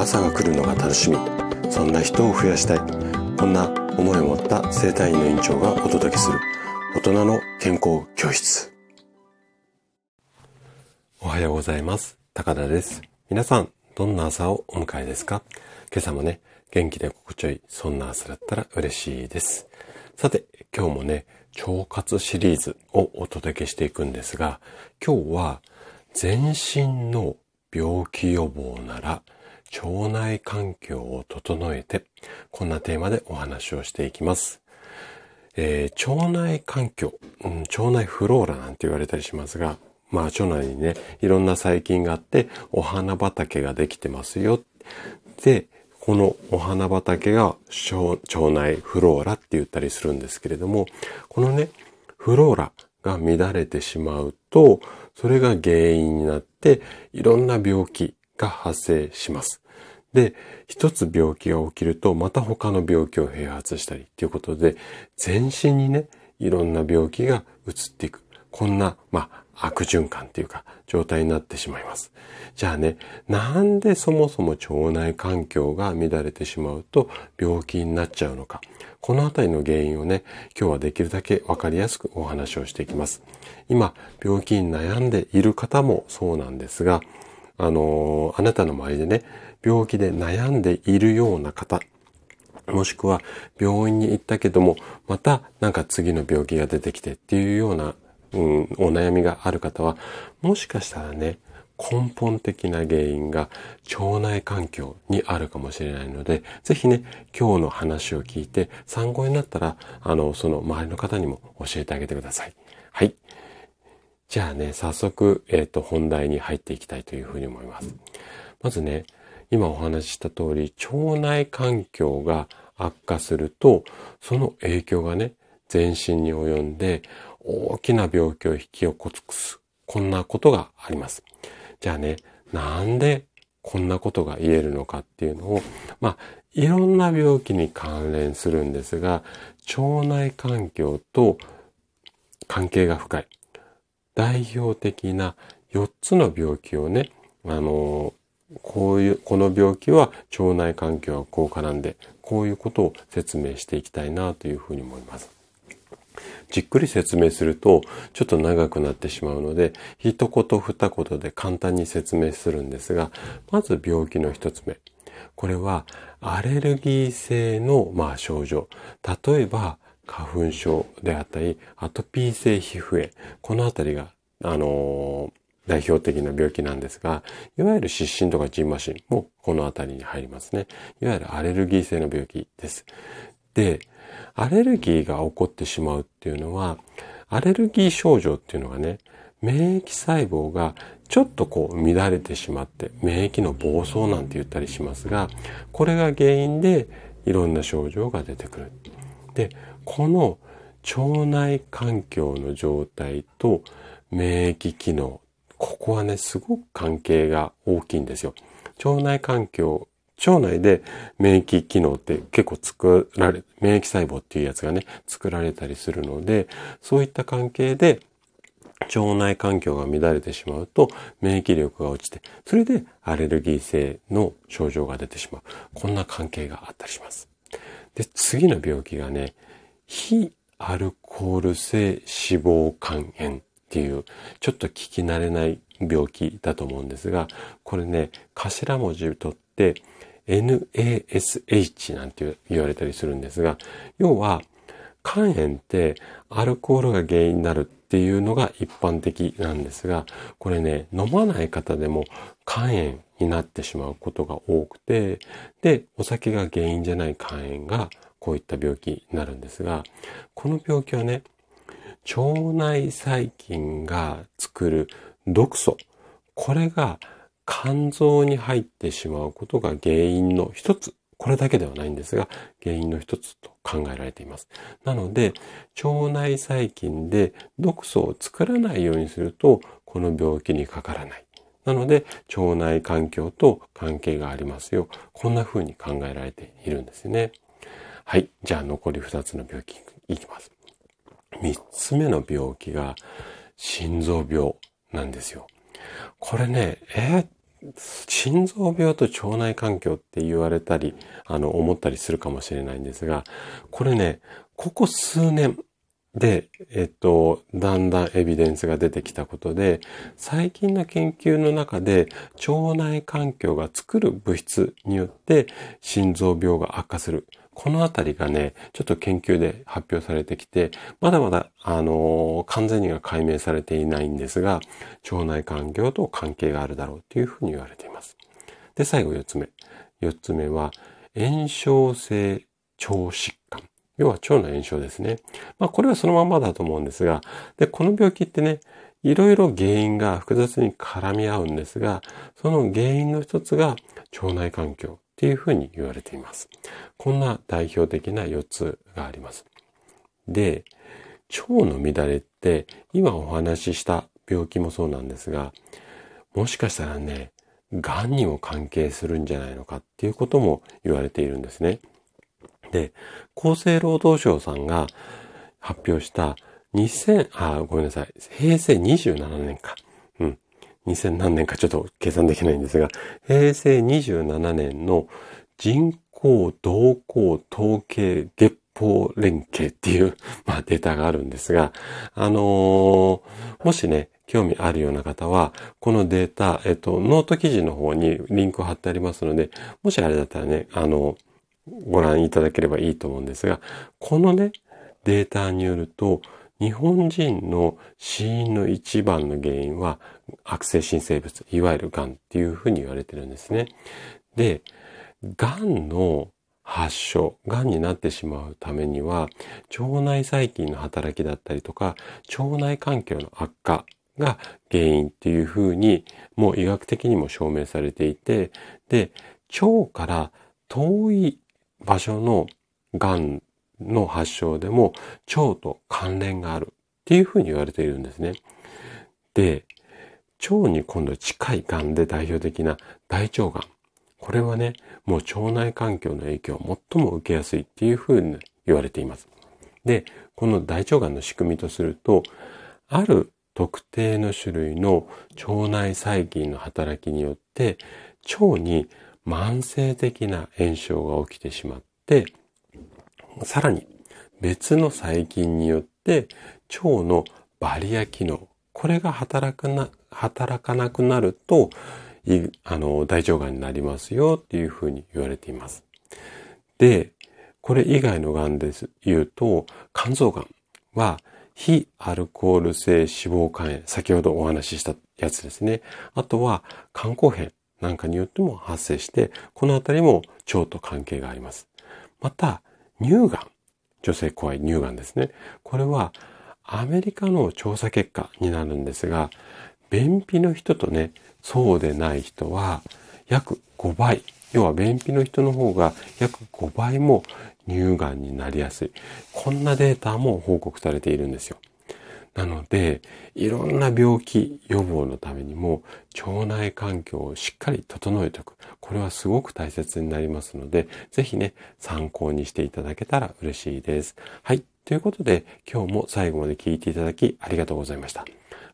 朝が来るのが楽しみ。そんな人を増やしたい。こんな思いを持った生体院の院長がお届けする。大人の健康教室。おはようございます。高田です。皆さんどんな朝をお迎えですか？今朝もね元気で心地よいそんな朝だったら嬉しいです。さて今日もね腸活シリーズをお届けしていくんですが今日は全身の病気予防なら腸内環境を整えて、こんなテーマでお話をしていきます。えー、腸内環境、うん、腸内フローラなんて言われたりしますが、まあ腸内にね、いろんな細菌があって、お花畑ができてますよ。で、このお花畑が腸内フローラって言ったりするんですけれども、このね、フローラが乱れてしまうと、それが原因になって、いろんな病気が発生します。で、一つ病気が起きると、また他の病気を併発したりっていうことで、全身にね、いろんな病気が移っていく。こんな、まあ、悪循環っていうか、状態になってしまいます。じゃあね、なんでそもそも腸内環境が乱れてしまうと病気になっちゃうのか。このあたりの原因をね、今日はできるだけわかりやすくお話をしていきます。今、病気に悩んでいる方もそうなんですが、あのー、あなたの周りでね、病気で悩んでいるような方、もしくは病院に行ったけども、またなんか次の病気が出てきてっていうような、うん、お悩みがある方は、もしかしたらね、根本的な原因が腸内環境にあるかもしれないので、ぜひね、今日の話を聞いて参考になったら、あの、その周りの方にも教えてあげてください。はい。じゃあね、早速、えっ、ー、と、本題に入っていきたいというふうに思います。まずね、今お話しした通り、腸内環境が悪化すると、その影響がね、全身に及んで、大きな病気を引き起こす。こんなことがあります。じゃあね、なんでこんなことが言えるのかっていうのを、まあ、いろんな病気に関連するんですが、腸内環境と関係が深い。代表的な4つの病気をね、あの、こういう、この病気は腸内環境はこう絡んで、こういうことを説明していきたいなというふうに思います。じっくり説明するとちょっと長くなってしまうので、一言二言で簡単に説明するんですが、まず病気の一つ目。これはアレルギー性の、まあ、症状。例えば花粉症であったり、アトピー性皮膚炎。このあたりが、あのー代表的な病気なんですが、いわゆる湿疹とかジンマシンもこのあたりに入りますね。いわゆるアレルギー性の病気です。で、アレルギーが起こってしまうっていうのは、アレルギー症状っていうのがね、免疫細胞がちょっとこう乱れてしまって、免疫の暴走なんて言ったりしますが、これが原因でいろんな症状が出てくる。で、この腸内環境の状態と免疫機能ここはね、すごく関係が大きいんですよ。腸内環境、腸内で免疫機能って結構作られ、免疫細胞っていうやつがね、作られたりするので、そういった関係で腸内環境が乱れてしまうと免疫力が落ちて、それでアレルギー性の症状が出てしまう。こんな関係があったりします。で、次の病気がね、非アルコール性脂肪肝炎っていう、ちょっと聞き慣れない病気だと思うんですが、これね、頭文字を取って NASH なんて言われたりするんですが、要は肝炎ってアルコールが原因になるっていうのが一般的なんですが、これね、飲まない方でも肝炎になってしまうことが多くて、で、お酒が原因じゃない肝炎がこういった病気になるんですが、この病気はね、腸内細菌が作る毒素、これが肝臓に入ってしまうことが原因の一つ、これだけではないんですが、原因の一つと考えられています。なので、腸内細菌で毒素を作らないようにすると、この病気にかからない。なので、腸内環境と関係がありますよ。こんな風に考えられているんですね。はい。じゃあ残り2つの病気いきます。三つ目の病気が心臓病なんですよ。これね、えー、心臓病と腸内環境って言われたり、あの、思ったりするかもしれないんですが、これね、ここ数年で、えっと、だんだんエビデンスが出てきたことで、最近の研究の中で腸内環境が作る物質によって心臓病が悪化する。このあたりがね、ちょっと研究で発表されてきて、まだまだ、あのー、完全には解明されていないんですが、腸内環境と関係があるだろうというふうに言われています。で、最後4つ目。4つ目は、炎症性腸疾患。要は腸の炎症ですね。まあこれはそのままだと思うんですが、で、この病気ってね、いろいろ原因が複雑に絡み合うんですが、その原因の一つが腸内環境っていうふうに言われています。こんな代表的な4つがあります。で、腸の乱れって今お話しした病気もそうなんですが、もしかしたらね、癌にも関係するんじゃないのかっていうことも言われているんですね。で、厚生労働省さんが発表した2000、あ、ごめんなさい。平成27年か。2000何年かちょっと計算できないんですが、平成27年の人口動態統計月報年計っていう、まあ、データがあるんですが、あのー、もしね、興味あるような方は、このデータ、えっと、ノート記事の方にリンクを貼ってありますので、もしあれだったらね、あの、ご覧いただければいいと思うんですが、このね、データによると、日本人の死因の一番の原因は悪性新生物、いわゆる癌っていうふうに言われてるんですね。で、癌の発症、癌になってしまうためには、腸内細菌の働きだったりとか、腸内環境の悪化が原因っていうふうに、もう医学的にも証明されていて、で、腸から遠い場所の癌の発症でも腸と関連があるっていうふうに言われているんですね。で、腸に今度近い癌で代表的な大腸癌。これはね、もう腸内環境の影響を最も受けやすいっていうふうに言われています。で、この大腸癌の仕組みとすると、ある特定の種類の腸内細菌の働きによって腸に慢性的な炎症が起きてしまって、さらに別の細菌によって腸のバリア機能、これが働かな、働かなくなると、あの、大腸がんになりますよっていうふうに言われています。で、これ以外のがんです。言うと、肝臓がんは非アルコール性脂肪肝炎、先ほどお話ししたやつですね。あとは肝硬変なんかによっても発生して、このあたりも腸と関係があります。また、乳がん。女性怖い乳がんですね。これはアメリカの調査結果になるんですが、便秘の人とね、そうでない人は約5倍。要は便秘の人の方が約5倍も乳がんになりやすい。こんなデータも報告されているんですよ。なので、いろんな病気予防のためにも腸内環境をしっかり整えておく。これはすごく大切になりますので、ぜひね、参考にしていただけたら嬉しいです。はい。ということで、今日も最後まで聞いていただきありがとうございました。